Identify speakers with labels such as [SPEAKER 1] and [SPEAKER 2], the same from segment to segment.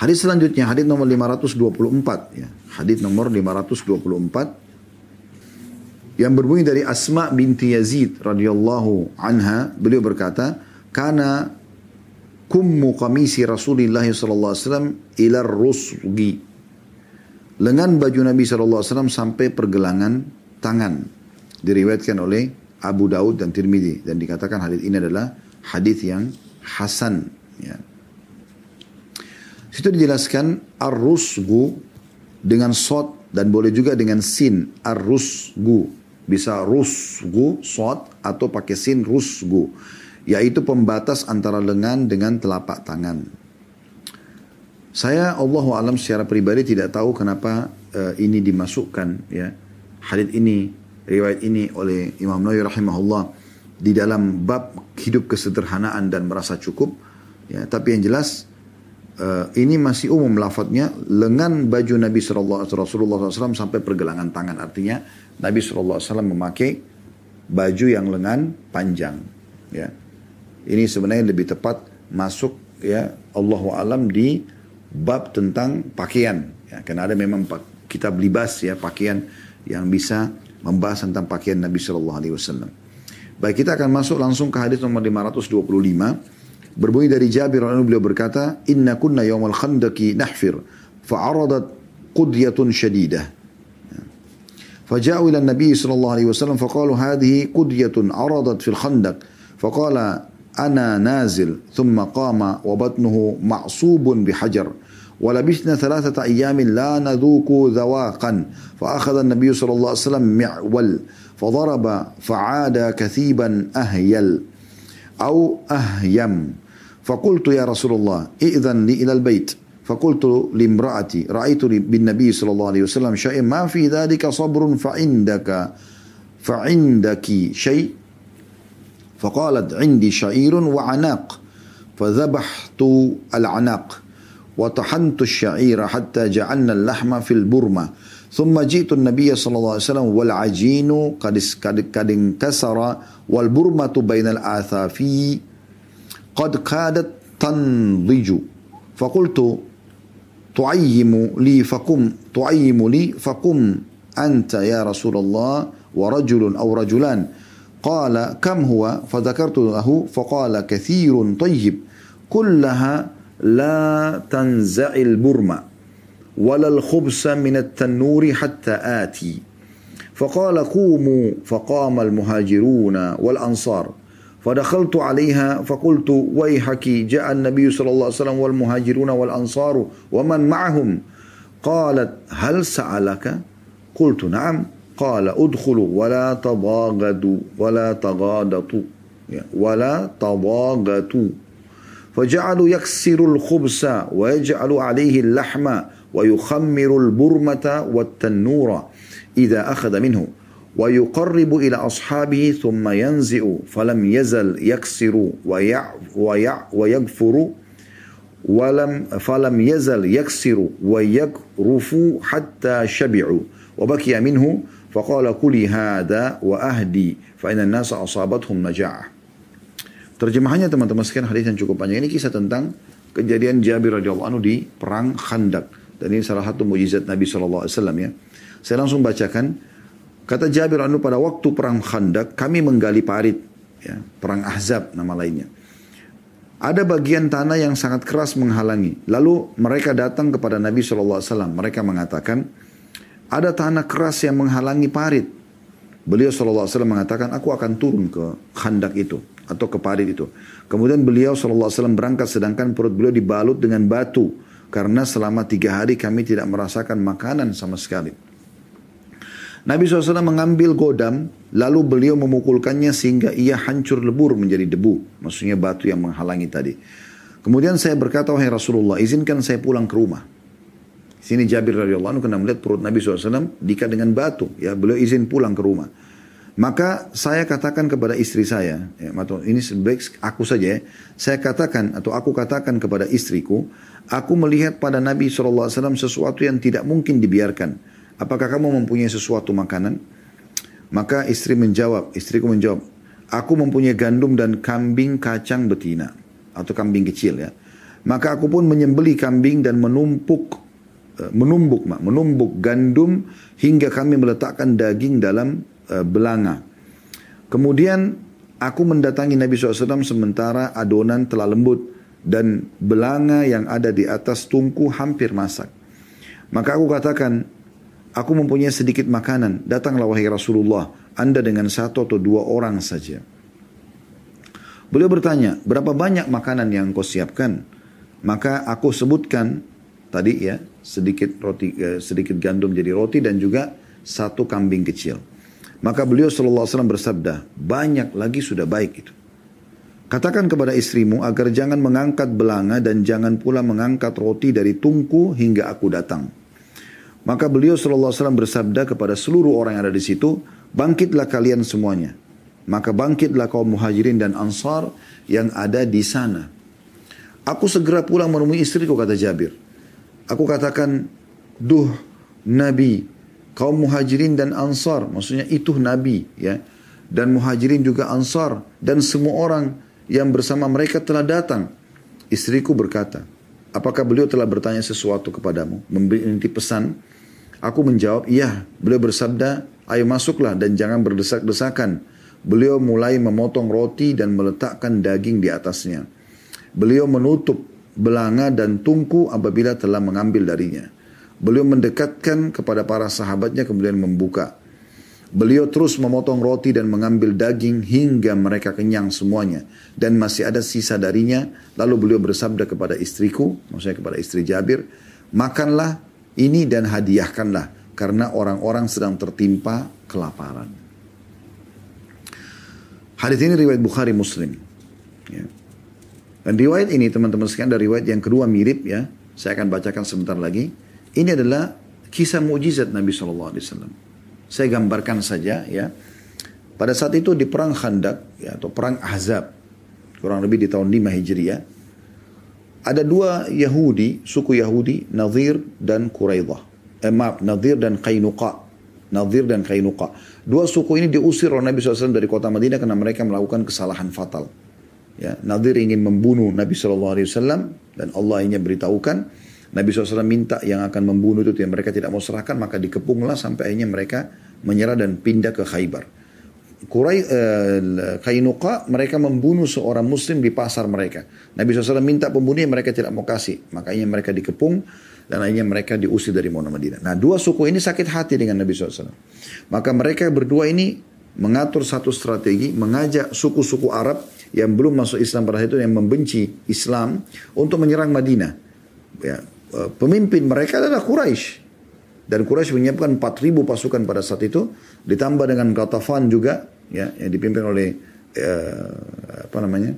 [SPEAKER 1] Hadis selanjutnya hadis nomor 524 ya. Hadis nomor 524 yang berbunyi dari Asma binti Yazid radhiyallahu anha beliau berkata karena kummu qamisi Rasulullah sallallahu alaihi wasallam ila rusgi lengan baju Nabi sallallahu alaihi wasallam sampai pergelangan tangan diriwayatkan oleh Abu Daud dan Tirmidzi dan dikatakan hadis ini adalah hadis yang hasan ya. Situ dijelaskan ar-rusgu dengan sod dan boleh juga dengan sin ar-rusgu. Bisa rusgu, sod atau pakai sin rusgu. Yaitu pembatas antara lengan dengan telapak tangan. Saya Allah alam secara pribadi tidak tahu kenapa uh, ini dimasukkan ya. Hadis ini, riwayat ini oleh Imam Nawawi rahimahullah di dalam bab hidup kesederhanaan dan merasa cukup. Ya, tapi yang jelas uh, ini masih umum lafadznya lengan baju Nabi Rasulullah SAW sampai pergelangan tangan. Artinya Nabi SAW memakai baju yang lengan panjang ya. Ini sebenarnya lebih tepat masuk ya Allah alam di bab tentang pakaian ya. Karena ada memang kitab libas ya pakaian yang bisa membahas tentang pakaian Nabi Shallallahu Alaihi Wasallam. Baik kita akan masuk langsung ke hadis nomor 525 Berbunyi dari Jabir radhiyallahu beliau berkata, "Inna kunna yawmal khandaki nahfir. Fa'aradat qudyatun shadidah." فجاءوا إلى النبي صلى الله عليه وسلم فقالوا هذه قدية عرضت في الخندق فقال أنا نازل ثم قام وبطنه معصوب بحجر ولبثنا ثلاثة أيام لا نذوق ذواقا فأخذ النبي صلى الله عليه وسلم معول فضرب فعاد كثيبا أهيل أو أهيم. فقلت يا رسول الله ائذن لي إلى البيت. فقلت لامرأتي رأيت بالنبي صلى الله عليه وسلم شيء ما في ذلك صبر فعندك فعندك شيء؟ فقالت عندي شعير وعناق. فذبحت العناق وطحنت الشعير حتى جعلنا اللحم في البرمة. ثم جئت النبي صلى الله عليه وسلم والعجين قد قد انكسر والبرمة بين الآثافي قد كادت تنضج. فقلت تعيم لي فقم تعيم لي فقم أنت يا رسول الله ورجل أو رجلان. قال كم هو؟ فذكرت له فقال كثير طيب. كلها لا تنزع البرمة. ولا الخبز من التنور حتى آتي. فقال قوموا فقام المهاجرون والأنصار. فدخلت عليها فقلت ويحك جاء النبي صلى الله عليه وسلم والمهاجرون والأنصار ومن معهم؟ قالت هل سألك؟ قلت نعم. قال ادخلوا ولا تضاغدوا ولا تغادطوا ولا تضاغطوا فجعلوا يكسر الخبز ويجعل عليه اللحم ويخمر البرمة والتنور إذا أخذ منه ويقرب إلى أصحابه ثم ينزئ فلم يزل يكسر ويع ويع ويغفر ولم فلم يزل يكسر ويغرف حتى شبعوا وبكي منه فقال كلي هذا وأهدي فإن الناس أصابتهم نجاعة Terjemahannya teman-teman sekalian hadis yang cukup panjang ini kisah tentang kejadian Jabir radhiyallahu anhu di perang Khandak dan ini salah satu mujizat Nabi SAW ya. Saya langsung bacakan kata Jabir anhu pada waktu perang Khandak kami menggali parit ya, perang Ahzab nama lainnya. Ada bagian tanah yang sangat keras menghalangi. Lalu mereka datang kepada Nabi SAW. Mereka mengatakan, ada tanah keras yang menghalangi parit. Beliau SAW mengatakan, aku akan turun ke khandak itu. Atau ke parit itu. Kemudian beliau SAW berangkat sedangkan perut beliau dibalut dengan batu. Karena selama tiga hari kami tidak merasakan makanan sama sekali. Nabi SAW mengambil godam, lalu beliau memukulkannya sehingga ia hancur lebur menjadi debu. Maksudnya batu yang menghalangi tadi. Kemudian saya berkata, wahai Rasulullah, izinkan saya pulang ke rumah. Sini Jabir radhiyallahu anhu kena melihat perut Nabi SAW diikat dengan batu. Ya, beliau izin pulang ke rumah. Maka saya katakan kepada istri saya, ya, ini sebaik aku saja, ya, saya katakan atau aku katakan kepada istriku, aku melihat pada Nabi SAW sesuatu yang tidak mungkin dibiarkan. Apakah kamu mempunyai sesuatu makanan? Maka istri menjawab, istriku menjawab, aku mempunyai gandum dan kambing kacang betina atau kambing kecil ya. Maka aku pun menyembeli kambing dan menumpuk eh, menumbuk mak, menumbuk gandum hingga kami meletakkan daging dalam uh, belanga. Kemudian aku mendatangi Nabi SAW sementara adonan telah lembut dan belanga yang ada di atas tungku hampir masak. Maka aku katakan, aku mempunyai sedikit makanan, datanglah wahai Rasulullah, anda dengan satu atau dua orang saja. Beliau bertanya, berapa banyak makanan yang kau siapkan? Maka aku sebutkan tadi ya, sedikit roti eh, sedikit gandum jadi roti dan juga satu kambing kecil. Maka beliau sallallahu alaihi wasallam bersabda, banyak lagi sudah baik itu. Katakan kepada istrimu agar jangan mengangkat belanga dan jangan pula mengangkat roti dari tungku hingga aku datang. Maka beliau sallallahu alaihi wasallam bersabda kepada seluruh orang yang ada di situ, bangkitlah kalian semuanya. Maka bangkitlah kaum muhajirin dan ansar yang ada di sana. Aku segera pulang menemui istriku kata Jabir. Aku katakan, duh Nabi, kaum muhajirin dan ansar, maksudnya itu Nabi ya. Dan muhajirin juga ansar dan semua orang yang bersama mereka telah datang. Istriku berkata, apakah beliau telah bertanya sesuatu kepadamu? Memberi pesan? Aku menjawab, iya. Beliau bersabda, ayo masuklah dan jangan berdesak-desakan Beliau mulai memotong roti dan meletakkan daging di atasnya. Beliau menutup belanga dan tungku apabila telah mengambil darinya. Beliau mendekatkan kepada para sahabatnya kemudian membuka. Beliau terus memotong roti dan mengambil daging hingga mereka kenyang semuanya. Dan masih ada sisa darinya. Lalu beliau bersabda kepada istriku, maksudnya kepada istri Jabir, Makanlah ini dan hadiahkanlah. Karena orang-orang sedang tertimpa kelaparan. Hadis ini riwayat Bukhari Muslim. Ya. Dan riwayat ini teman-teman sekalian dari riwayat yang kedua mirip ya. Saya akan bacakan sebentar lagi. Ini adalah kisah mujizat Nabi SAW. Saya gambarkan saja ya. Pada saat itu di perang Khandak ya, atau perang Ahzab kurang lebih di tahun 5 Hijriah ada dua Yahudi, suku Yahudi, Nadir dan Quraidah. Eh, maaf, Nadir dan Qainuqa. Nadir dan Kainuqa. Dua suku ini diusir oleh Nabi SAW dari kota Madinah karena mereka melakukan kesalahan fatal. Ya, Nadir ingin membunuh Nabi SAW dan Allah ingin beritahukan Nabi SAW minta yang akan membunuh itu yang mereka tidak mau serahkan maka dikepunglah sampai akhirnya mereka menyerah dan pindah ke Khaybar. Qurai, eh, Kainuqa mereka membunuh seorang muslim di pasar mereka. Nabi SAW minta pembunuhnya mereka tidak mau kasih. Makanya mereka dikepung dan akhirnya mereka diusir dari Mona Madinah. Nah dua suku ini sakit hati dengan Nabi SAW. Maka mereka berdua ini mengatur satu strategi, mengajak suku-suku Arab yang belum masuk Islam pada itu yang membenci Islam untuk menyerang Madinah. Ya, pemimpin mereka adalah Quraisy. Dan Quraisy menyiapkan 4.000 pasukan pada saat itu, ditambah dengan Ghatafan juga, ya, yang dipimpin oleh eh, apa namanya,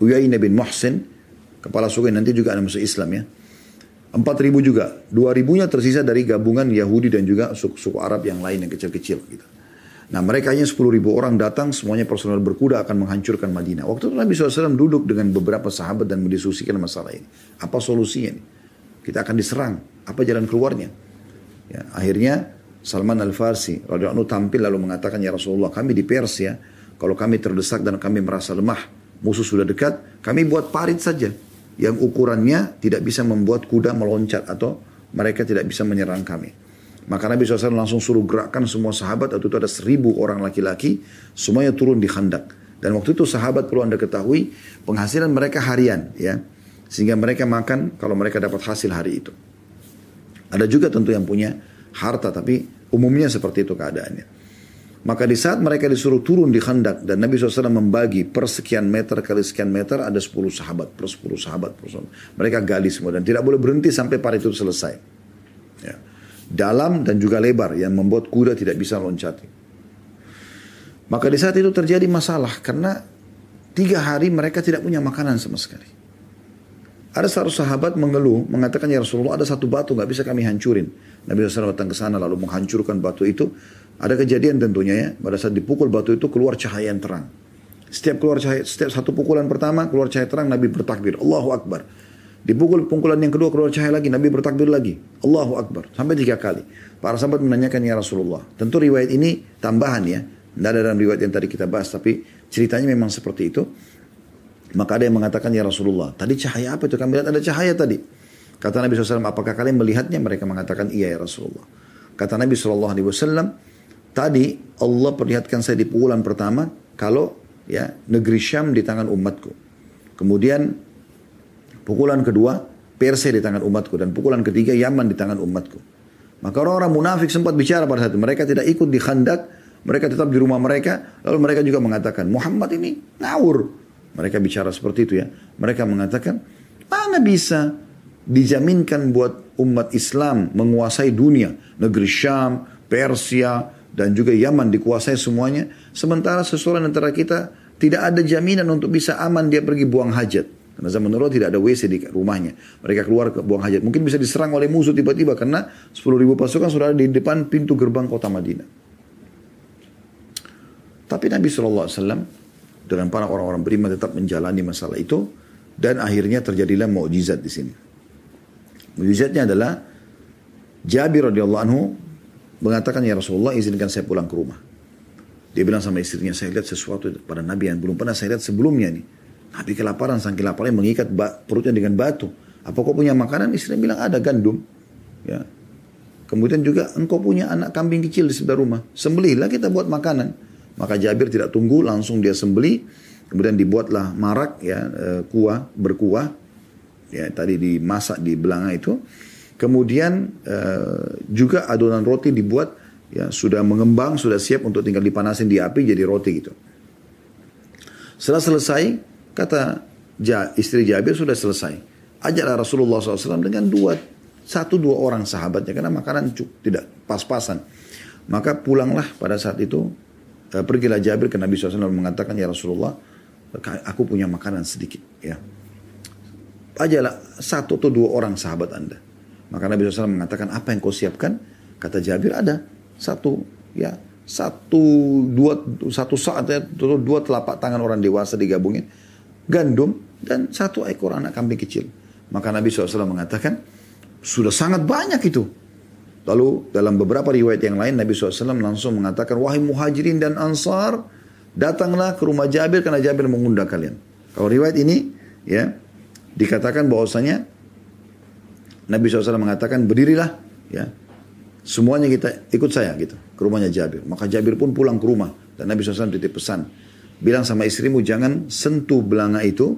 [SPEAKER 1] Uyainah bin Muhsin, kepala suku nanti juga ada masuk Islam ya. 4 ribu juga. 2 ribunya tersisa dari gabungan Yahudi dan juga suku, suku Arab yang lain yang kecil-kecil gitu. Nah mereka hanya 10 ribu orang datang semuanya personal berkuda akan menghancurkan Madinah. Waktu itu Nabi SAW duduk dengan beberapa sahabat dan mendiskusikan masalah ini. Apa solusinya ini? Kita akan diserang. Apa jalan keluarnya? Ya, akhirnya Salman Al-Farsi radhiyallahu tampil lalu mengatakan ya Rasulullah kami di Persia kalau kami terdesak dan kami merasa lemah musuh sudah dekat kami buat parit saja yang ukurannya tidak bisa membuat kuda meloncat atau mereka tidak bisa menyerang kami. Maka Nabi SAW langsung suruh gerakkan semua sahabat, waktu itu ada seribu orang laki-laki, semuanya turun di khandak. Dan waktu itu sahabat perlu anda ketahui, penghasilan mereka harian, ya, sehingga mereka makan kalau mereka dapat hasil hari itu. Ada juga tentu yang punya harta, tapi umumnya seperti itu keadaannya. Maka di saat mereka disuruh turun di khandak dan Nabi SAW membagi per sekian meter kali sekian meter ada 10 sahabat per 10 sahabat per 10. Mereka gali semua dan tidak boleh berhenti sampai parit itu selesai. Ya. Dalam dan juga lebar yang membuat kuda tidak bisa loncati. Maka di saat itu terjadi masalah karena tiga hari mereka tidak punya makanan sama sekali. Ada satu sahabat mengeluh, mengatakan ya Rasulullah ada satu batu nggak bisa kami hancurin. Nabi SAW datang ke sana lalu menghancurkan batu itu ada kejadian tentunya ya, pada saat dipukul batu itu keluar cahaya yang terang. Setiap keluar cahaya, setiap satu pukulan pertama keluar cahaya terang, Nabi bertakbir, Allahu Akbar. Dipukul pukulan yang kedua keluar cahaya lagi, Nabi bertakbir lagi, Allahu Akbar. Sampai tiga kali. Para sahabat menanyakan ya Rasulullah. Tentu riwayat ini tambahan ya. Tidak ada dalam riwayat yang tadi kita bahas, tapi ceritanya memang seperti itu. Maka ada yang mengatakan ya Rasulullah, tadi cahaya apa itu? Kami lihat ada cahaya tadi. Kata Nabi SAW, apakah kalian melihatnya? Mereka mengatakan iya ya Rasulullah. Kata Nabi SAW, tadi Allah perlihatkan saya di pukulan pertama, kalau ya negeri Syam di tangan umatku. Kemudian pukulan kedua, Persia di tangan umatku. Dan pukulan ketiga, Yaman di tangan umatku. Maka orang-orang munafik sempat bicara pada saat itu. Mereka tidak ikut di khandak, mereka tetap di rumah mereka. Lalu mereka juga mengatakan, Muhammad ini ngawur. Mereka bicara seperti itu ya. Mereka mengatakan, mana bisa dijaminkan buat umat Islam menguasai dunia. Negeri Syam, Persia, dan juga Yaman dikuasai semuanya. Sementara seseorang antara kita tidak ada jaminan untuk bisa aman dia pergi buang hajat. Karena zaman dulu tidak ada WC di rumahnya. Mereka keluar ke buang hajat. Mungkin bisa diserang oleh musuh tiba-tiba karena 10 ribu pasukan sudah ada di depan pintu gerbang kota Madinah. Tapi Nabi SAW dengan para orang-orang beriman tetap menjalani masalah itu dan akhirnya terjadilah mukjizat di sini. Mukjizatnya adalah Jabir radhiyallahu anhu mengatakan ya Rasulullah izinkan saya pulang ke rumah. Dia bilang sama istrinya saya lihat sesuatu pada Nabi yang belum pernah saya lihat sebelumnya nih. Nabi kelaparan saking kelaparan mengikat perutnya dengan batu. Apa kau punya makanan? Istrinya bilang ada gandum. Ya. Kemudian juga engkau punya anak kambing kecil di sebelah rumah. Sembelihlah kita buat makanan. Maka Jabir tidak tunggu, langsung dia sembeli. Kemudian dibuatlah marak ya eh, kuah berkuah ya tadi dimasak di belanga itu. Kemudian uh, juga adonan roti dibuat ya sudah mengembang, sudah siap untuk tinggal dipanasin di api jadi roti gitu. Setelah selesai, kata istri Jabir sudah selesai. Ajaklah Rasulullah SAW dengan dua, satu dua orang sahabatnya karena makanan cuk, tidak pas-pasan. Maka pulanglah pada saat itu uh, pergilah Jabir ke Nabi SAW mengatakan ya Rasulullah aku punya makanan sedikit ya ajalah satu atau dua orang sahabat anda maka Nabi SAW mengatakan apa yang kau siapkan kata Jabir ada satu ya satu dua satu saat ya dua telapak tangan orang dewasa digabungin gandum dan satu ekor anak kambing kecil maka Nabi SAW mengatakan sudah sangat banyak itu Lalu dalam beberapa riwayat yang lain Nabi SAW langsung mengatakan wahai muhajirin dan ansar datanglah ke rumah Jabir karena Jabir mengundang kalian. Kalau riwayat ini ya dikatakan bahwasanya Nabi SAW mengatakan berdirilah ya semuanya kita ikut saya gitu ke rumahnya Jabir. Maka Jabir pun pulang ke rumah dan Nabi SAW titip pesan bilang sama istrimu jangan sentuh belanga itu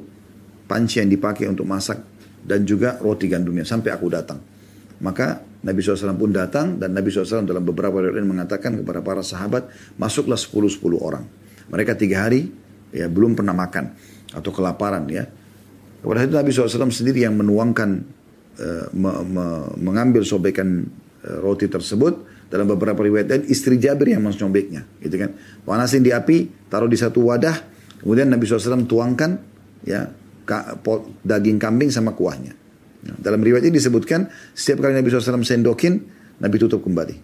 [SPEAKER 1] panci yang dipakai untuk masak dan juga roti gandumnya sampai aku datang. Maka Nabi SAW pun datang dan Nabi SAW dalam beberapa riwayat mengatakan kepada para sahabat, masuklah 10-10 orang. Mereka tiga hari ya belum pernah makan atau kelaparan ya. Pada itu Nabi SAW sendiri yang menuangkan, uh, me, me, mengambil sobekan uh, roti tersebut dalam beberapa riwayat dan istri Jabir yang mencobeknya, gitu kan. Panasin di api, taruh di satu wadah, kemudian Nabi SAW tuangkan ya daging kambing sama kuahnya. Dalam riwayat ini disebutkan setiap kali Nabi SAW sendokin, Nabi tutup kembali.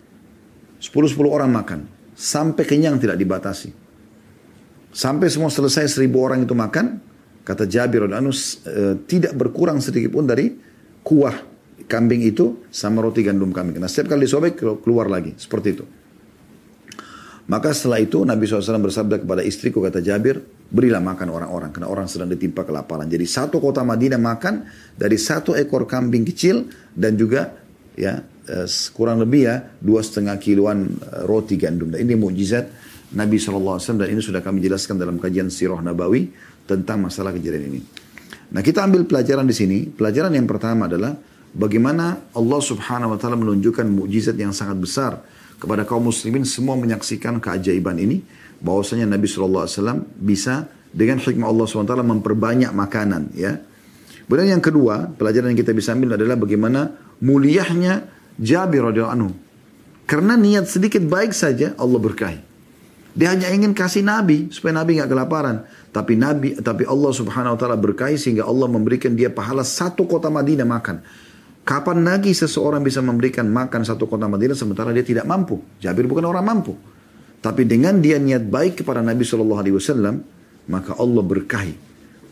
[SPEAKER 1] Sepuluh sepuluh orang makan. Sampai kenyang tidak dibatasi. Sampai semua selesai seribu orang itu makan, kata Jabir Anus e, tidak berkurang sedikit pun dari kuah kambing itu sama roti gandum kambing. Nah setiap kali disobek keluar lagi seperti itu. Maka setelah itu Nabi SAW bersabda kepada istriku kata Jabir, berilah makan orang-orang karena orang sedang ditimpa kelaparan. Jadi satu kota Madinah makan dari satu ekor kambing kecil dan juga ya eh, kurang lebih ya dua setengah kiloan eh, roti gandum. Dan ini mujizat Nabi SAW dan ini sudah kami jelaskan dalam kajian Sirah Nabawi tentang masalah kejadian ini. Nah kita ambil pelajaran di sini. Pelajaran yang pertama adalah bagaimana Allah Subhanahu Wa Taala menunjukkan mujizat yang sangat besar kepada kaum muslimin semua menyaksikan keajaiban ini bahwasanya Nabi SAW bisa dengan hikmah Allah SWT memperbanyak makanan ya. Kemudian yang kedua, pelajaran yang kita bisa ambil adalah bagaimana muliahnya Jabir radhiyallahu anhu. Karena niat sedikit baik saja Allah berkahi. Dia hanya ingin kasih Nabi supaya Nabi nggak kelaparan. Tapi Nabi, tapi Allah Subhanahu Wa Taala berkahi sehingga Allah memberikan dia pahala satu kota Madinah makan. Kapan lagi seseorang bisa memberikan makan satu kota Madinah sementara dia tidak mampu? Jabir bukan orang mampu. Tapi dengan dia niat baik kepada Nabi Shallallahu Alaihi Wasallam, maka Allah berkahi.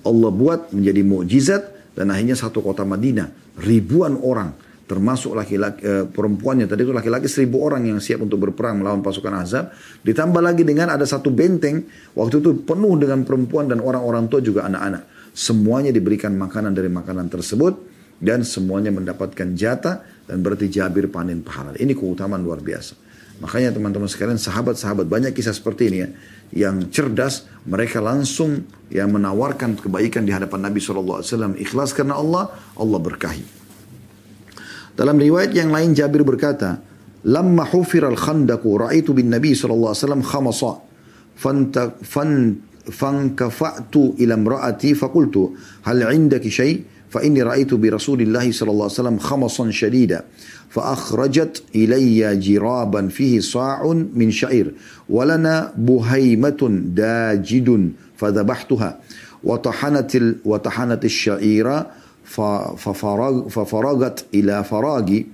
[SPEAKER 1] Allah buat menjadi mukjizat dan akhirnya satu kota Madinah ribuan orang termasuk laki-laki eh, perempuannya tadi itu laki-laki seribu orang yang siap untuk berperang melawan pasukan Azab ditambah lagi dengan ada satu benteng waktu itu penuh dengan perempuan dan orang-orang tua juga anak-anak semuanya diberikan makanan dari makanan tersebut dan semuanya mendapatkan jatah dan berarti Jabir panen pahala. Ini keutamaan luar biasa. Makanya teman-teman sekalian sahabat-sahabat banyak kisah seperti ini ya. Yang cerdas mereka langsung yang menawarkan kebaikan di hadapan Nabi SAW. Ikhlas karena Allah, Allah berkahi. Dalam riwayat yang lain Jabir berkata, Lamma hufir al-khandaku ra'aitu bin Nabi SAW khamasa. Fanta, fan, fankafa'tu ila imra'ati fakultu hal indaki syai' فإني رأيت برسول الله صلى الله عليه وسلم خمصا شديدا فأخرجت إلي جرابا فيه صاع من شعير ولنا بهيمة داجد فذبحتها. وطحنت وطحنت الشعير ففرغ ففرغت إلى فراغي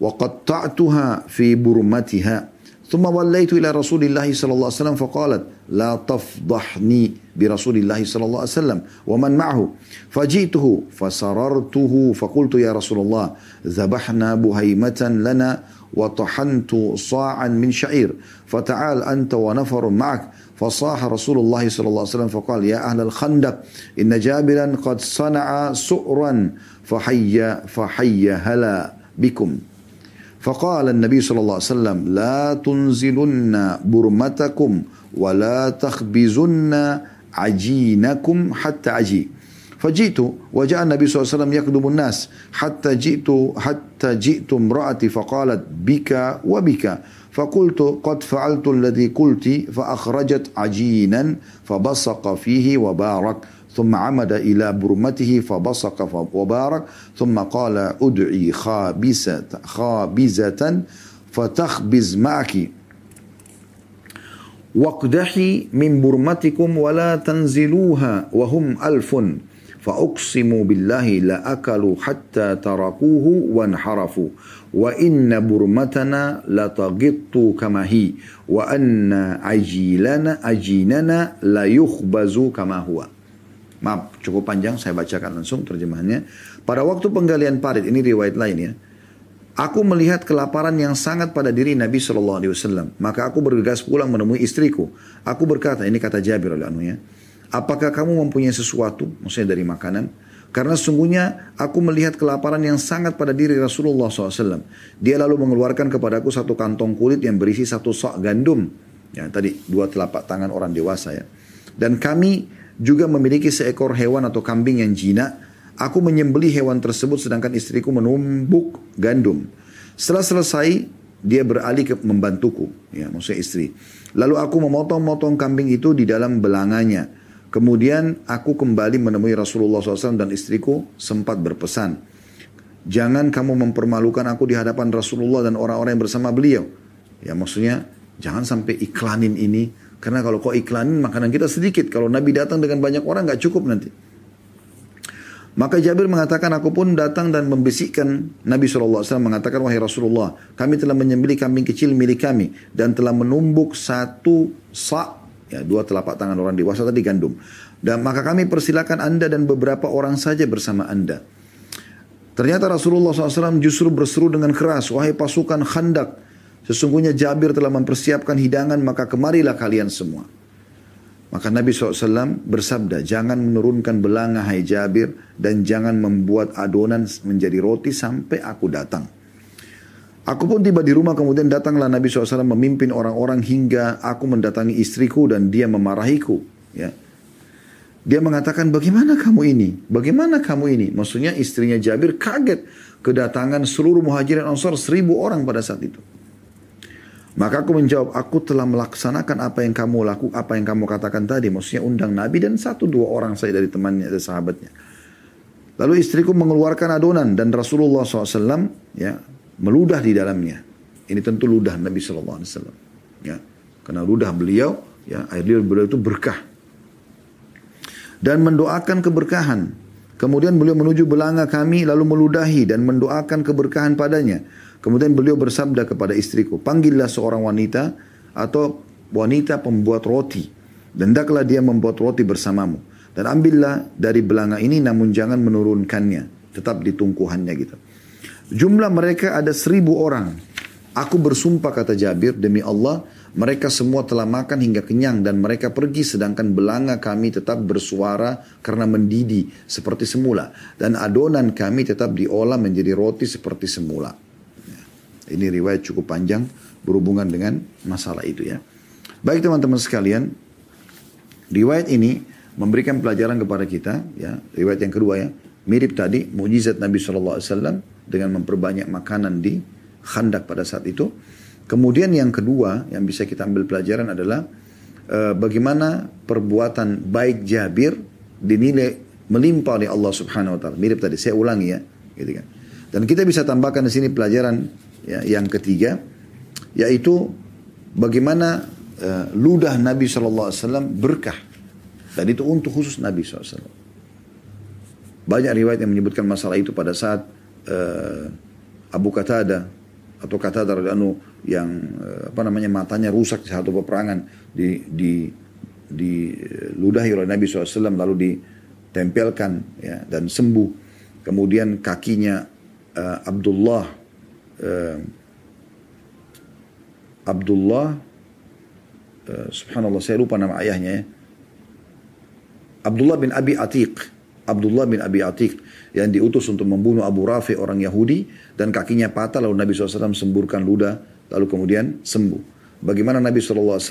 [SPEAKER 1] وقطعتها في برمتها. ثم وليت إلى رسول الله صلى الله عليه وسلم فقالت لا تفضحني برسول الله صلى الله عليه وسلم. ومن معه؟ فجئته فسررته فقلت يا رسول الله ذبحنا بهيمة لنا وطحنت صاعا من شعير فتعال أنت ونفر معك. فصاح رسول الله صلى الله عليه وسلم فقال يا أهل الخندق إن جابرا قد صنع سؤرا فحي فحي هلا بكم. فقال النبي صلى الله عليه وسلم لا تنزلن برمتكم ولا تخبزن عجينكم حتى عجي فجئت وجاء النبي صلى الله عليه وسلم يخدم الناس حتى جئت حتى جئت امرأتي فقالت بك وبك. فقلت قد فعلت الذي قلت فأخرجت عجينا فبصق فيه وبارك. ثم عمد إلى برمته فبصق وبارك ثم قال أدعي خابزة, خابزة فتخبز معك. واقدحي من برمتكم ولا تنزلوها وهم ألف فأقسم بالله لأكلوا حتى تركوه وانحرفوا وإن برمتنا لتغط كما هي وأن عجيلنا عجيننا لا يخبز كما هو. Maaf, cukup panjang, saya bacakan langsung terjemahannya. Pada waktu penggalian parit, ini riwayat lain ya. Aku melihat kelaparan yang sangat pada diri Nabi Shallallahu Alaihi Wasallam. Maka aku bergegas pulang menemui istriku. Aku berkata, ini kata Jabir oleh anu ya. Apakah kamu mempunyai sesuatu, maksudnya dari makanan? Karena sungguhnya aku melihat kelaparan yang sangat pada diri Rasulullah SAW. Dia lalu mengeluarkan kepadaku satu kantong kulit yang berisi satu sok gandum. Ya, tadi dua telapak tangan orang dewasa ya. Dan kami juga memiliki seekor hewan atau kambing yang jinak Aku menyembeli hewan tersebut sedangkan istriku menumbuk gandum. Setelah selesai, dia beralih ke membantuku, ya maksudnya istri. Lalu aku memotong-motong kambing itu di dalam belanganya. Kemudian aku kembali menemui Rasulullah SAW dan istriku sempat berpesan. Jangan kamu mempermalukan aku di hadapan Rasulullah dan orang-orang yang bersama beliau. Ya maksudnya jangan sampai iklanin ini. Karena kalau kau iklanin makanan kita sedikit. Kalau Nabi datang dengan banyak orang nggak cukup nanti. Maka Jabir mengatakan, aku pun datang dan membisikkan Nabi SAW mengatakan, wahai Rasulullah, kami telah menyembeli kambing kecil milik kami dan telah menumbuk satu sa' ya dua telapak tangan orang dewasa tadi gandum. Dan maka kami persilakan anda dan beberapa orang saja bersama anda. Ternyata Rasulullah SAW justru berseru dengan keras, wahai pasukan khandak, sesungguhnya Jabir telah mempersiapkan hidangan, maka kemarilah kalian semua. Maka Nabi SAW bersabda, jangan menurunkan belanga hai Jabir dan jangan membuat adonan menjadi roti sampai aku datang. Aku pun tiba di rumah kemudian datanglah Nabi SAW memimpin orang-orang hingga aku mendatangi istriku dan dia memarahiku. Ya. Dia mengatakan bagaimana kamu ini? Bagaimana kamu ini? Maksudnya istrinya Jabir kaget kedatangan seluruh muhajirin ansar seribu orang pada saat itu. Maka aku menjawab, aku telah melaksanakan apa yang kamu laku, apa yang kamu katakan tadi. Maksudnya undang Nabi dan satu dua orang saya dari temannya, dari sahabatnya. Lalu istriku mengeluarkan adonan dan Rasulullah SAW ya meludah di dalamnya. Ini tentu ludah Nabi SAW. Ya, karena ludah beliau, ya air liur beliau itu berkah. Dan mendoakan keberkahan. Kemudian beliau menuju belanga kami lalu meludahi dan mendoakan keberkahan padanya. Kemudian beliau bersabda kepada istriku, panggillah seorang wanita atau wanita pembuat roti. Dan hendaklah dia membuat roti bersamamu. Dan ambillah dari belanga ini namun jangan menurunkannya. Tetap di tungkuhannya gitu. Jumlah mereka ada seribu orang. Aku bersumpah kata Jabir demi Allah Mereka semua telah makan hingga kenyang dan mereka pergi sedangkan belanga kami tetap bersuara karena mendidih seperti semula. Dan adonan kami tetap diolah menjadi roti seperti semula. Ini riwayat cukup panjang berhubungan dengan masalah itu ya. Baik teman-teman sekalian, riwayat ini memberikan pelajaran kepada kita ya. Riwayat yang kedua ya, mirip tadi mujizat Nabi SAW dengan memperbanyak makanan di khandak pada saat itu. Kemudian yang kedua yang bisa kita ambil pelajaran adalah uh, bagaimana perbuatan baik Jabir dinilai melimpah oleh Allah Subhanahu wa taala. Mirip tadi saya ulangi ya, gitu kan. Dan kita bisa tambahkan di sini pelajaran ya, yang ketiga yaitu bagaimana uh, ludah Nabi SAW berkah. Dan itu untuk khusus Nabi SAW. Banyak riwayat yang menyebutkan masalah itu pada saat uh, Abu Qatada atau kata dari anu yang eh, apa namanya matanya rusak di satu peperangan di di di ludahi oleh Nabi SAW lalu ditempelkan ya dan sembuh kemudian kakinya uh, Abdullah uh, Abdullah uh, subhanallah saya lupa nama ayahnya ya Abdullah bin Abi Atiq Abdullah bin Abi Atiq yang diutus untuk membunuh Abu Rafi orang Yahudi dan kakinya patah lalu Nabi SAW semburkan ludah lalu kemudian sembuh. Bagaimana Nabi SAW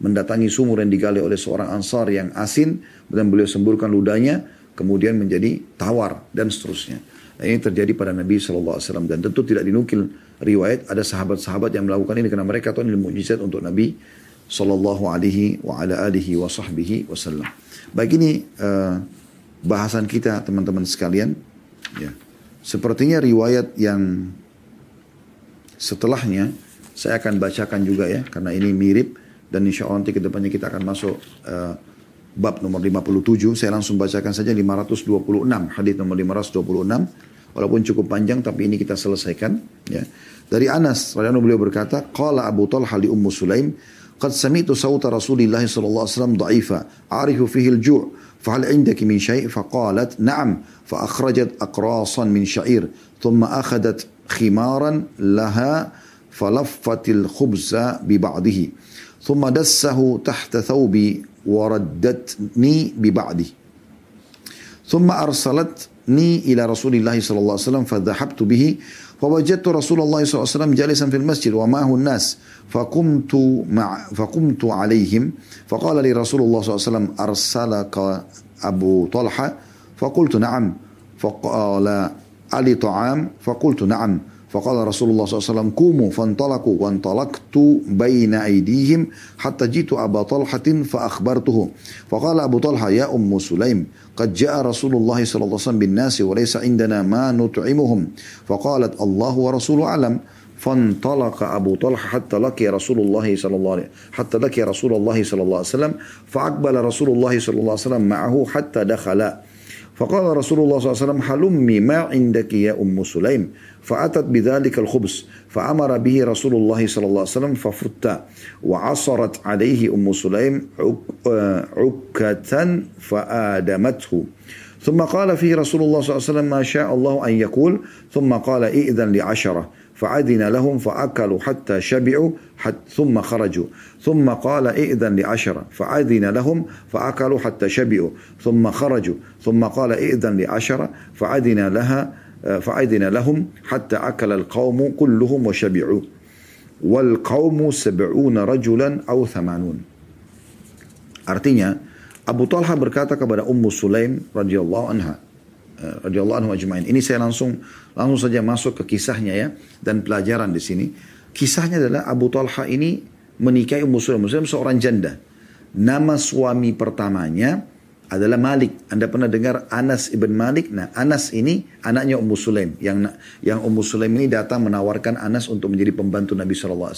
[SPEAKER 1] mendatangi sumur yang digali oleh seorang ansar yang asin dan beliau semburkan ludahnya kemudian menjadi tawar dan seterusnya. Nah, ini terjadi pada Nabi SAW dan tentu tidak dinukil riwayat ada sahabat-sahabat yang melakukan ini karena mereka tahu ini mujizat untuk Nabi Sallallahu Alaihi wa ala alihi wa sahbihi wasallam. Baik ini uh, bahasan kita teman-teman sekalian. Ya. Sepertinya riwayat yang setelahnya saya akan bacakan juga ya karena ini mirip dan insya Allah nanti ke depannya kita akan masuk uh, bab nomor 57 saya langsung bacakan saja 526 hadis nomor 526 walaupun cukup panjang tapi ini kita selesaikan ya dari Anas radhiyallahu beliau berkata qala Abu Talha li Ummu Sulaim qad sami'tu sawta Rasulillah sallallahu alaihi wasallam dha'ifa a'rifu fihi al-ju' فهل عندك من شيء فقالت نعم فأخرجت أقراصا من شعير ثم أخذت خمارا لها فلفت الخبز ببعضه ثم دسه تحت ثوبي وردتني ببعضه ثم أرسلتني إلى رسول الله صلى الله عليه وسلم فذهبت به فوجدت رسول الله صلى الله عليه وسلم جالسا في المسجد ومعه الناس فقمت مع فقمت عليهم فقال لي رسول الله صلى الله عليه وسلم أرسلك أبو طلحة؟ فقلت نعم. فقال علي طعام؟ فقلت نعم. فقال رسول الله صلى الله عليه وسلم قوموا فانطلقوا وانطلقت بين أيديهم حتى جئت أبا طلحة فأخبرته. فقال أبو طلحة يا أم سليم قد جاء رسول الله صلى الله عليه وسلم بالناس وليس عندنا ما نطعمهم. فقالت الله ورسوله أعلم. فانطلق أبو طلحة حتى لقي رسول الله صلى الله عليه حتى لقي رسول الله صلى الله عليه وسلم فأقبل رسول الله صلى الله عليه وسلم معه حتى دخل. فقال رسول الله صلى الله عليه وسلم حلمي ما عندك يا أم سليم؟ فأتت بذلك الخبز فأمر به رسول الله صلى الله عليه وسلم ففت وعصرت عليه أم سليم عكة فآدمته. ثم قال فيه رسول الله صلى الله عليه وسلم ما شاء الله أن يقول. ثم قال إئذن لعشرة. فعدن لهم فأكلوا حتى شبعوا حتى ثم خرجوا. ثم قال ائذن لعشرة. فعدن لهم فأكلوا حتى شبعوا. ثم خرجوا. ثم قال ائذن لعشرة. فعدن لها فعدن لهم حتى أكل القوم كلهم وشبعوا. والقوم سبعون رجلا أو ثمانون. Artinya Abu Talha berkata kepada Ummu Sulaim radhiyallahu anha Eh, radhiyallahu anhu ajma'in. Ini saya langsung langsung saja masuk ke kisahnya ya dan pelajaran di sini. Kisahnya adalah Abu Talha ini menikahi Ummu Sulaim. Muslim seorang janda. Nama suami pertamanya adalah Malik. Anda pernah dengar Anas ibn Malik? Nah, Anas ini anaknya Ummu Sulaim. Yang yang Ummu Sulaim ini datang menawarkan Anas untuk menjadi pembantu Nabi SAW.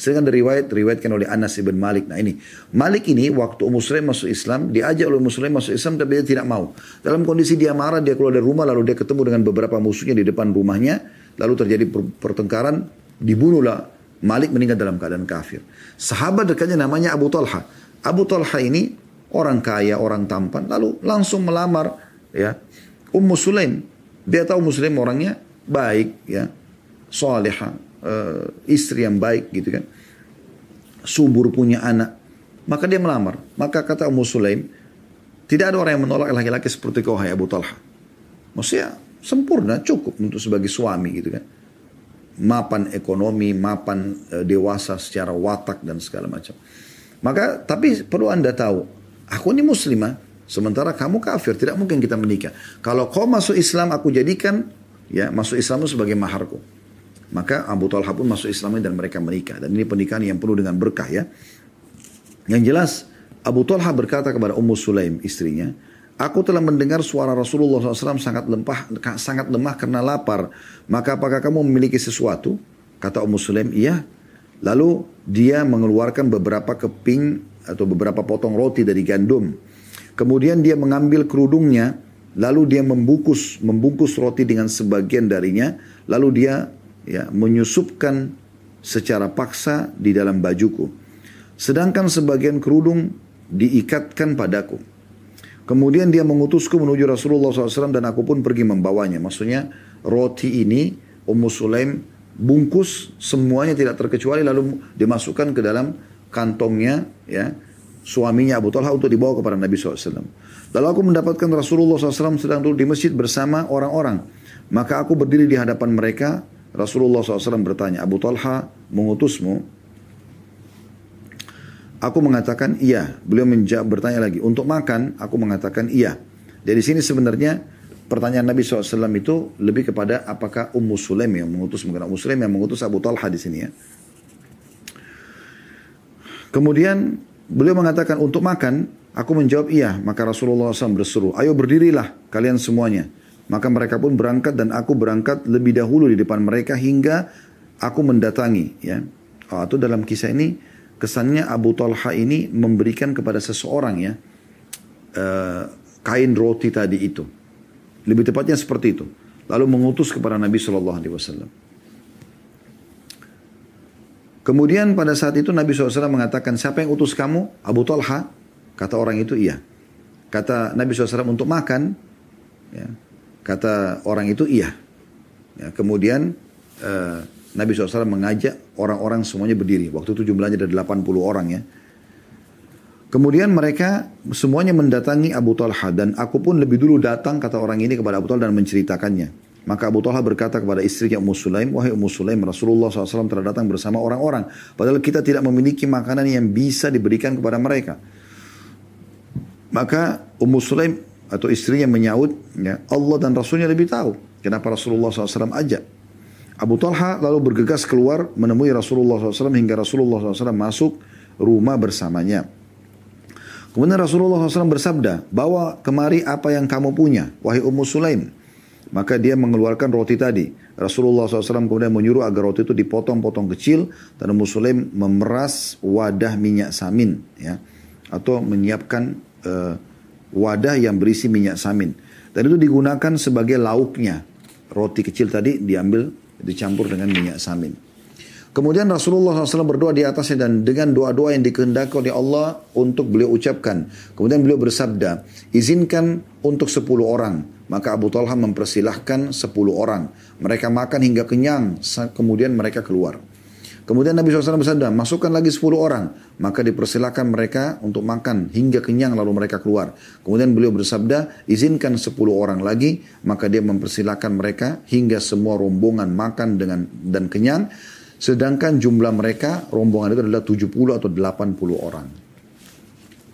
[SPEAKER 1] Sedangkan dari riwayat, riwayatkan oleh Anas ibn Malik. Nah ini, Malik ini waktu Ummu Sulaim masuk Islam, diajak oleh Ummu Sulaim masuk Islam, tapi dia tidak mau. Dalam kondisi dia marah, dia keluar dari rumah, lalu dia ketemu dengan beberapa musuhnya di depan rumahnya, lalu terjadi pertengkaran, dibunuhlah Malik meninggal dalam keadaan kafir. Sahabat dekatnya namanya Abu Talha. Abu Talha ini orang kaya, orang tampan, lalu langsung melamar ya Ummu Sulaim. Dia tahu Muslim orangnya baik ya, soleha, uh, istri yang baik gitu kan. subur punya anak. Maka dia melamar. Maka kata Ummu Sulaim, tidak ada orang yang menolak laki-laki seperti kau hai Abu Talha. Maksudnya sempurna, cukup untuk sebagai suami gitu kan. Mapan ekonomi, mapan e, dewasa secara watak dan segala macam. Maka tapi perlu anda tahu, aku ini muslimah, sementara kamu kafir, tidak mungkin kita menikah. Kalau kau masuk Islam, aku jadikan ya masuk Islam sebagai maharku. Maka Abu Talha pun masuk Islam dan mereka menikah. Dan ini pernikahan yang penuh dengan berkah ya. Yang jelas Abu Talha berkata kepada Ummu Sulaim istrinya, Aku telah mendengar suara Rasulullah SAW sangat lemah, sangat lemah karena lapar. Maka apakah kamu memiliki sesuatu? Kata Ummu Sulaim, iya. Lalu dia mengeluarkan beberapa keping atau beberapa potong roti dari gandum. Kemudian dia mengambil kerudungnya, lalu dia membungkus membungkus roti dengan sebagian darinya, lalu dia ya menyusupkan secara paksa di dalam bajuku. Sedangkan sebagian kerudung diikatkan padaku. Kemudian dia mengutusku menuju Rasulullah SAW dan aku pun pergi membawanya. Maksudnya roti ini Ummu Sulaim bungkus semuanya tidak terkecuali lalu dimasukkan ke dalam kantongnya ya suaminya Abu Talha untuk dibawa kepada Nabi SAW. Lalu aku mendapatkan Rasulullah SAW sedang duduk di masjid bersama orang-orang. Maka aku berdiri di hadapan mereka Rasulullah SAW bertanya, Abu Talha mengutusmu? Aku mengatakan iya. Beliau menjawab bertanya lagi, untuk makan? Aku mengatakan iya. Dari sini sebenarnya pertanyaan Nabi SAW itu lebih kepada apakah Ummu Sulaim yang mengutus, mungkin Ummu Sulaim yang mengutus Abu Talha di sini ya. Kemudian beliau mengatakan untuk makan, aku menjawab iya. Maka Rasulullah SAW berseru, ayo berdirilah kalian semuanya. Maka mereka pun berangkat dan aku berangkat lebih dahulu di depan mereka hingga aku mendatangi. Ya, oh, itu dalam kisah ini kesannya Abu Talha ini memberikan kepada seseorang ya uh, kain roti tadi itu. Lebih tepatnya seperti itu. Lalu mengutus kepada Nabi Shallallahu Alaihi Wasallam. Kemudian pada saat itu Nabi SAW mengatakan, siapa yang utus kamu? Abu Talha. Kata orang itu, iya. Kata Nabi SAW untuk makan. Ya. Kata orang itu iya. Ya, kemudian uh, Nabi SAW mengajak orang-orang semuanya berdiri. Waktu itu jumlahnya ada 80 orang ya. Kemudian mereka semuanya mendatangi Abu Talha dan aku pun lebih dulu datang kata orang ini kepada Abu Talha dan menceritakannya. Maka Abu Talha berkata kepada istrinya Ummu Sulaim, Wahai Ummu Sulaim, Rasulullah SAW telah datang bersama orang-orang. Padahal kita tidak memiliki makanan yang bisa diberikan kepada mereka. Maka Ummu Sulaim atau istrinya menyaut, ya, Allah dan Rasulnya lebih tahu. Kenapa Rasulullah SAW ajak. Abu Talha lalu bergegas keluar menemui Rasulullah SAW hingga Rasulullah SAW masuk rumah bersamanya. Kemudian Rasulullah SAW bersabda, bawa kemari apa yang kamu punya, wahai Ummu Sulaim. Maka dia mengeluarkan roti tadi. Rasulullah SAW kemudian menyuruh agar roti itu dipotong-potong kecil dan Ummu Sulaim memeras wadah minyak samin, ya, atau menyiapkan uh, wadah yang berisi minyak samin. Dan itu digunakan sebagai lauknya. Roti kecil tadi diambil, dicampur dengan minyak samin. Kemudian Rasulullah SAW berdoa di atasnya dan dengan doa-doa yang dikehendaki oleh Allah untuk beliau ucapkan. Kemudian beliau bersabda, izinkan untuk 10 orang. Maka Abu Talha mempersilahkan 10 orang. Mereka makan hingga kenyang, kemudian mereka keluar. Kemudian Nabi SAW bersabda, masukkan lagi 10 orang. Maka dipersilakan mereka untuk makan hingga kenyang lalu mereka keluar. Kemudian beliau bersabda, izinkan 10 orang lagi. Maka dia mempersilakan mereka hingga semua rombongan makan dengan dan kenyang. Sedangkan jumlah mereka rombongan itu adalah 70 atau 80 orang.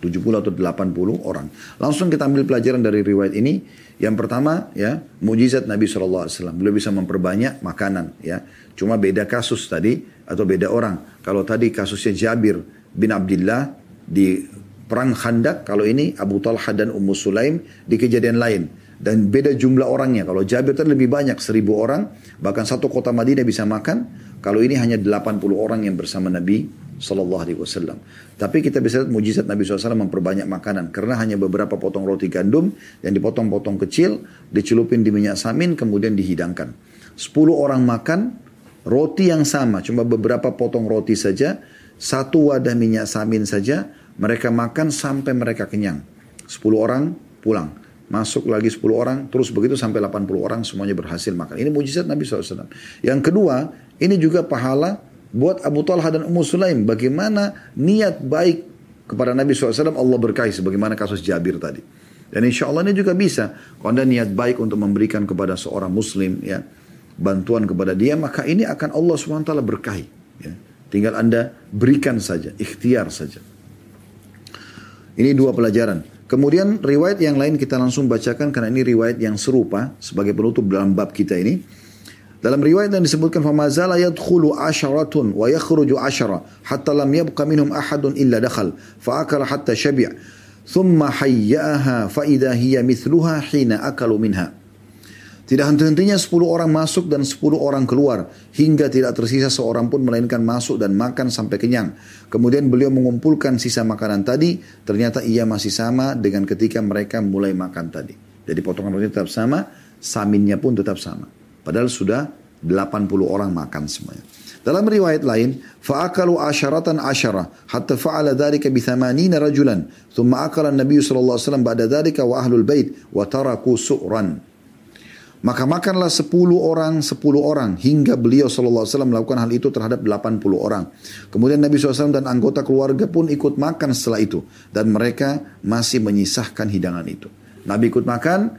[SPEAKER 1] 70 atau 80 orang. Langsung kita ambil pelajaran dari riwayat ini. Yang pertama ya, mujizat Nabi SAW. Beliau bisa memperbanyak makanan ya. Cuma beda kasus tadi atau beda orang. Kalau tadi kasusnya Jabir bin Abdullah di perang Khandak, kalau ini Abu Talha dan Ummu Sulaim di kejadian lain. Dan beda jumlah orangnya. Kalau Jabir tadi lebih banyak, seribu orang. Bahkan satu kota Madinah bisa makan. Kalau ini hanya 80 orang yang bersama Nabi Sallallahu Alaihi Wasallam. Tapi kita bisa lihat mujizat Nabi SAW memperbanyak makanan. Karena hanya beberapa potong roti gandum yang dipotong-potong kecil, dicelupin di minyak samin, kemudian dihidangkan. 10 orang makan, Roti yang sama, cuma beberapa potong roti saja, satu wadah minyak samin saja, mereka makan sampai mereka kenyang. 10 orang pulang. Masuk lagi 10 orang, terus begitu sampai 80 orang semuanya berhasil makan. Ini mujizat Nabi SAW. Yang kedua, ini juga pahala buat Abu Talha dan Ummu Sulaim bagaimana niat baik kepada Nabi SAW Allah berkahi sebagaimana kasus Jabir tadi. Dan insya Allah ini juga bisa. Kalau anda niat baik untuk memberikan kepada seorang muslim ya bantuan kepada dia maka ini akan Allah SWT berkahi. Ya. Tinggal anda berikan saja, ikhtiar saja. Ini dua pelajaran. Kemudian riwayat yang lain kita langsung bacakan karena ini riwayat yang serupa sebagai penutup dalam bab kita ini. Dalam riwayat yang disebutkan famazala yadkhulu asharatun wa yakhruju ashara hatta lam yabqa minhum ahadun illa dakhal fa akala hatta syabi' thumma hayyaha fa idha hiya mithluha hina akalu minha. Tidak henti-hentinya 10 orang masuk dan 10 orang keluar, hingga tidak tersisa seorang pun melainkan masuk dan makan sampai kenyang. Kemudian beliau mengumpulkan sisa makanan tadi, ternyata ia masih sama dengan ketika mereka mulai makan tadi. Jadi potongan roti tetap sama, saminnya pun tetap sama. Padahal sudah 80 orang makan semuanya. Dalam riwayat lain, fa'akalu asharatan ashara hatta fa'ala dharika bithamanina rajulan thumma akala Nabi SAW ba'da dharika wa ahlul bait wa taraku su'ran maka makanlah 10 orang, 10 orang hingga beliau SAW melakukan hal itu terhadap 80 orang. Kemudian Nabi SAW dan anggota keluarga pun ikut makan setelah itu. Dan mereka masih menyisahkan hidangan itu. Nabi ikut makan,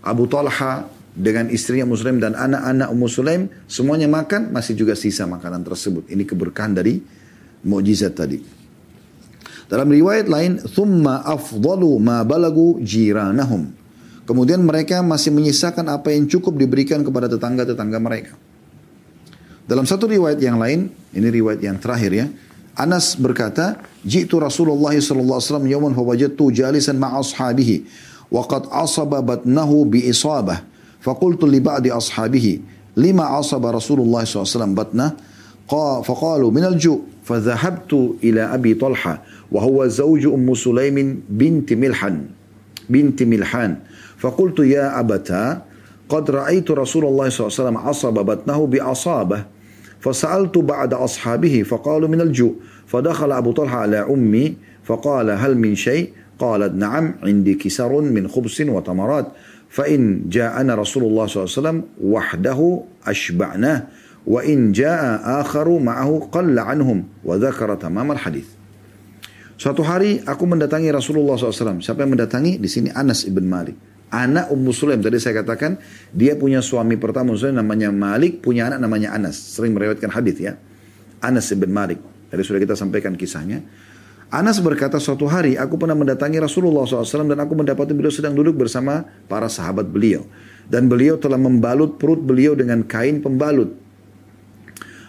[SPEAKER 1] Abu Talha dengan istrinya Muslim dan anak-anak Ummu Sulaim semuanya makan masih juga sisa makanan tersebut. Ini keberkahan dari mukjizat tadi. Dalam riwayat lain, "Thumma afdalu ma balagu jiranahum." Kemudian mereka masih menyisakan apa yang cukup diberikan kepada tetangga-tetangga mereka. Dalam satu riwayat yang lain, ini riwayat yang terakhir ya. Anas berkata, "Jitu Rasulullah sallallahu alaihi wasallam yawman fawajadtu jalisan ma'a ashabihi wa qad asaba batnahu bi isabah." Faqultu li ba'di ashabihi, "Lima asaba Rasulullah sallallahu alaihi wasallam batnah?" فقالوا من الجوع فذهبت إلى أبي طلحة وهو زوج أم سليم بنت ملحان بنت ملحان فقلت يا أبتا قد رأيت رسول الله صلى الله عليه وسلم عصب بطنه بعصابة فسألت بعد أصحابه فقالوا من الجوع فدخل أبو طلحة على أمي فقال هل من شيء؟ قالت نعم عندي كسر من خبز وتمرات فإن جاءنا رسول الله صلى الله عليه وسلم وحده أشبعناه وإن جاء آخر معه قل عنهم وذكر تمام الحديث. Suatu hari aku mendatangi Rasulullah SAW. Siapa yang mendatangi? Di sini Anas ibn Malik. anak Ummu Sulaim. Tadi saya katakan dia punya suami pertama Sulaim namanya Malik, punya anak namanya Anas. Sering meriwayatkan hadis ya. Anas bin Malik. Tadi sudah kita sampaikan kisahnya. Anas berkata suatu hari aku pernah mendatangi Rasulullah SAW dan aku mendapati beliau sedang duduk bersama para sahabat beliau. Dan beliau telah membalut perut beliau dengan kain pembalut.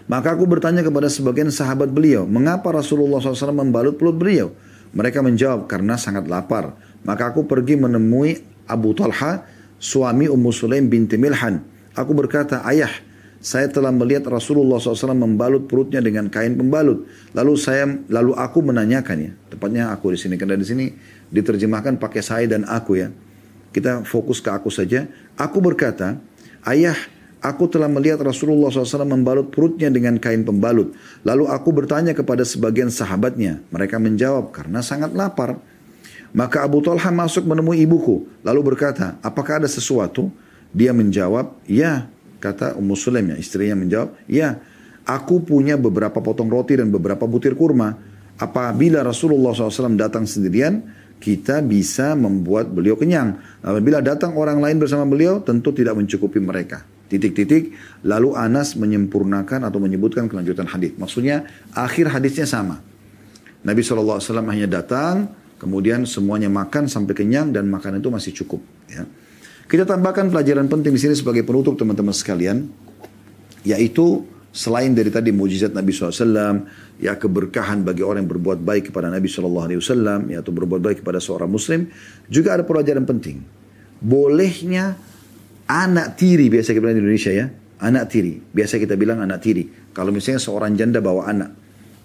[SPEAKER 1] Maka aku bertanya kepada sebagian sahabat beliau, mengapa Rasulullah SAW membalut perut beliau? Mereka menjawab, karena sangat lapar. Maka aku pergi menemui Abu Talha, suami Ummu Sulaim binti Milhan. Aku berkata, ayah, saya telah melihat Rasulullah SAW membalut perutnya dengan kain pembalut. Lalu saya, lalu aku menanyakan ya, tepatnya aku di sini karena di sini diterjemahkan pakai saya dan aku ya. Kita fokus ke aku saja. Aku berkata, ayah, aku telah melihat Rasulullah SAW membalut perutnya dengan kain pembalut. Lalu aku bertanya kepada sebagian sahabatnya. Mereka menjawab, karena sangat lapar. Maka Abu Talha masuk menemui ibuku. Lalu berkata, apakah ada sesuatu? Dia menjawab, ya. Kata Ummu Sulaim ya, istrinya menjawab, ya. Aku punya beberapa potong roti dan beberapa butir kurma. Apabila Rasulullah SAW datang sendirian, kita bisa membuat beliau kenyang. Apabila datang orang lain bersama beliau, tentu tidak mencukupi mereka. Titik-titik, lalu Anas menyempurnakan atau menyebutkan kelanjutan hadis. Maksudnya, akhir hadisnya sama. Nabi SAW hanya datang, Kemudian semuanya makan sampai kenyang dan makanan itu masih cukup. Ya. Kita tambahkan pelajaran penting di sini sebagai penutup teman-teman sekalian, yaitu selain dari tadi mujizat Nabi SAW, ya keberkahan bagi orang yang berbuat baik kepada Nabi SAW, ya atau berbuat baik kepada seorang Muslim, juga ada pelajaran penting. Bolehnya anak tiri biasa kita bilang di Indonesia ya, anak tiri. Biasa kita bilang anak tiri. Kalau misalnya seorang janda bawa anak,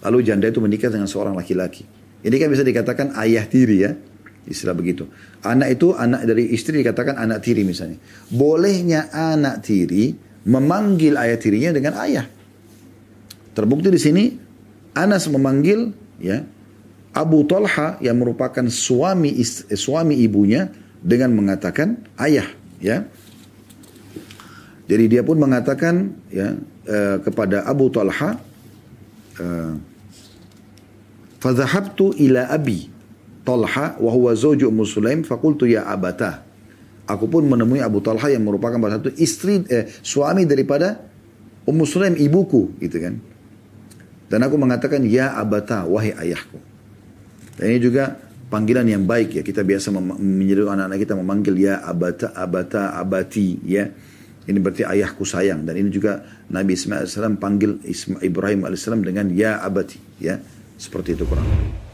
[SPEAKER 1] lalu janda itu menikah dengan seorang laki-laki. Ini kan bisa dikatakan ayah tiri ya. Istilah begitu. Anak itu anak dari istri dikatakan anak tiri misalnya. Bolehnya anak tiri memanggil ayah tirinya dengan ayah. Terbukti di sini Anas memanggil ya Abu Talha yang merupakan suami istri, suami ibunya dengan mengatakan ayah ya. Jadi dia pun mengatakan ya eh, kepada Abu Talha uh, Fadhahabtu ila abi Talha wa huwa zawju Ummu Sulaim ya abata. Aku pun menemui Abu Talha yang merupakan salah satu istri eh, suami daripada Ummu Sulaim ibuku gitu kan. Dan aku mengatakan ya abata wahai ayahku. Dan ini juga panggilan yang baik ya. Kita biasa menyeru anak-anak kita memanggil ya abata abata abati ya. Ini berarti ayahku sayang dan ini juga Nabi Ismail AS panggil Isma Ibrahim AS dengan ya abati ya. Seperti itu kurang lebih.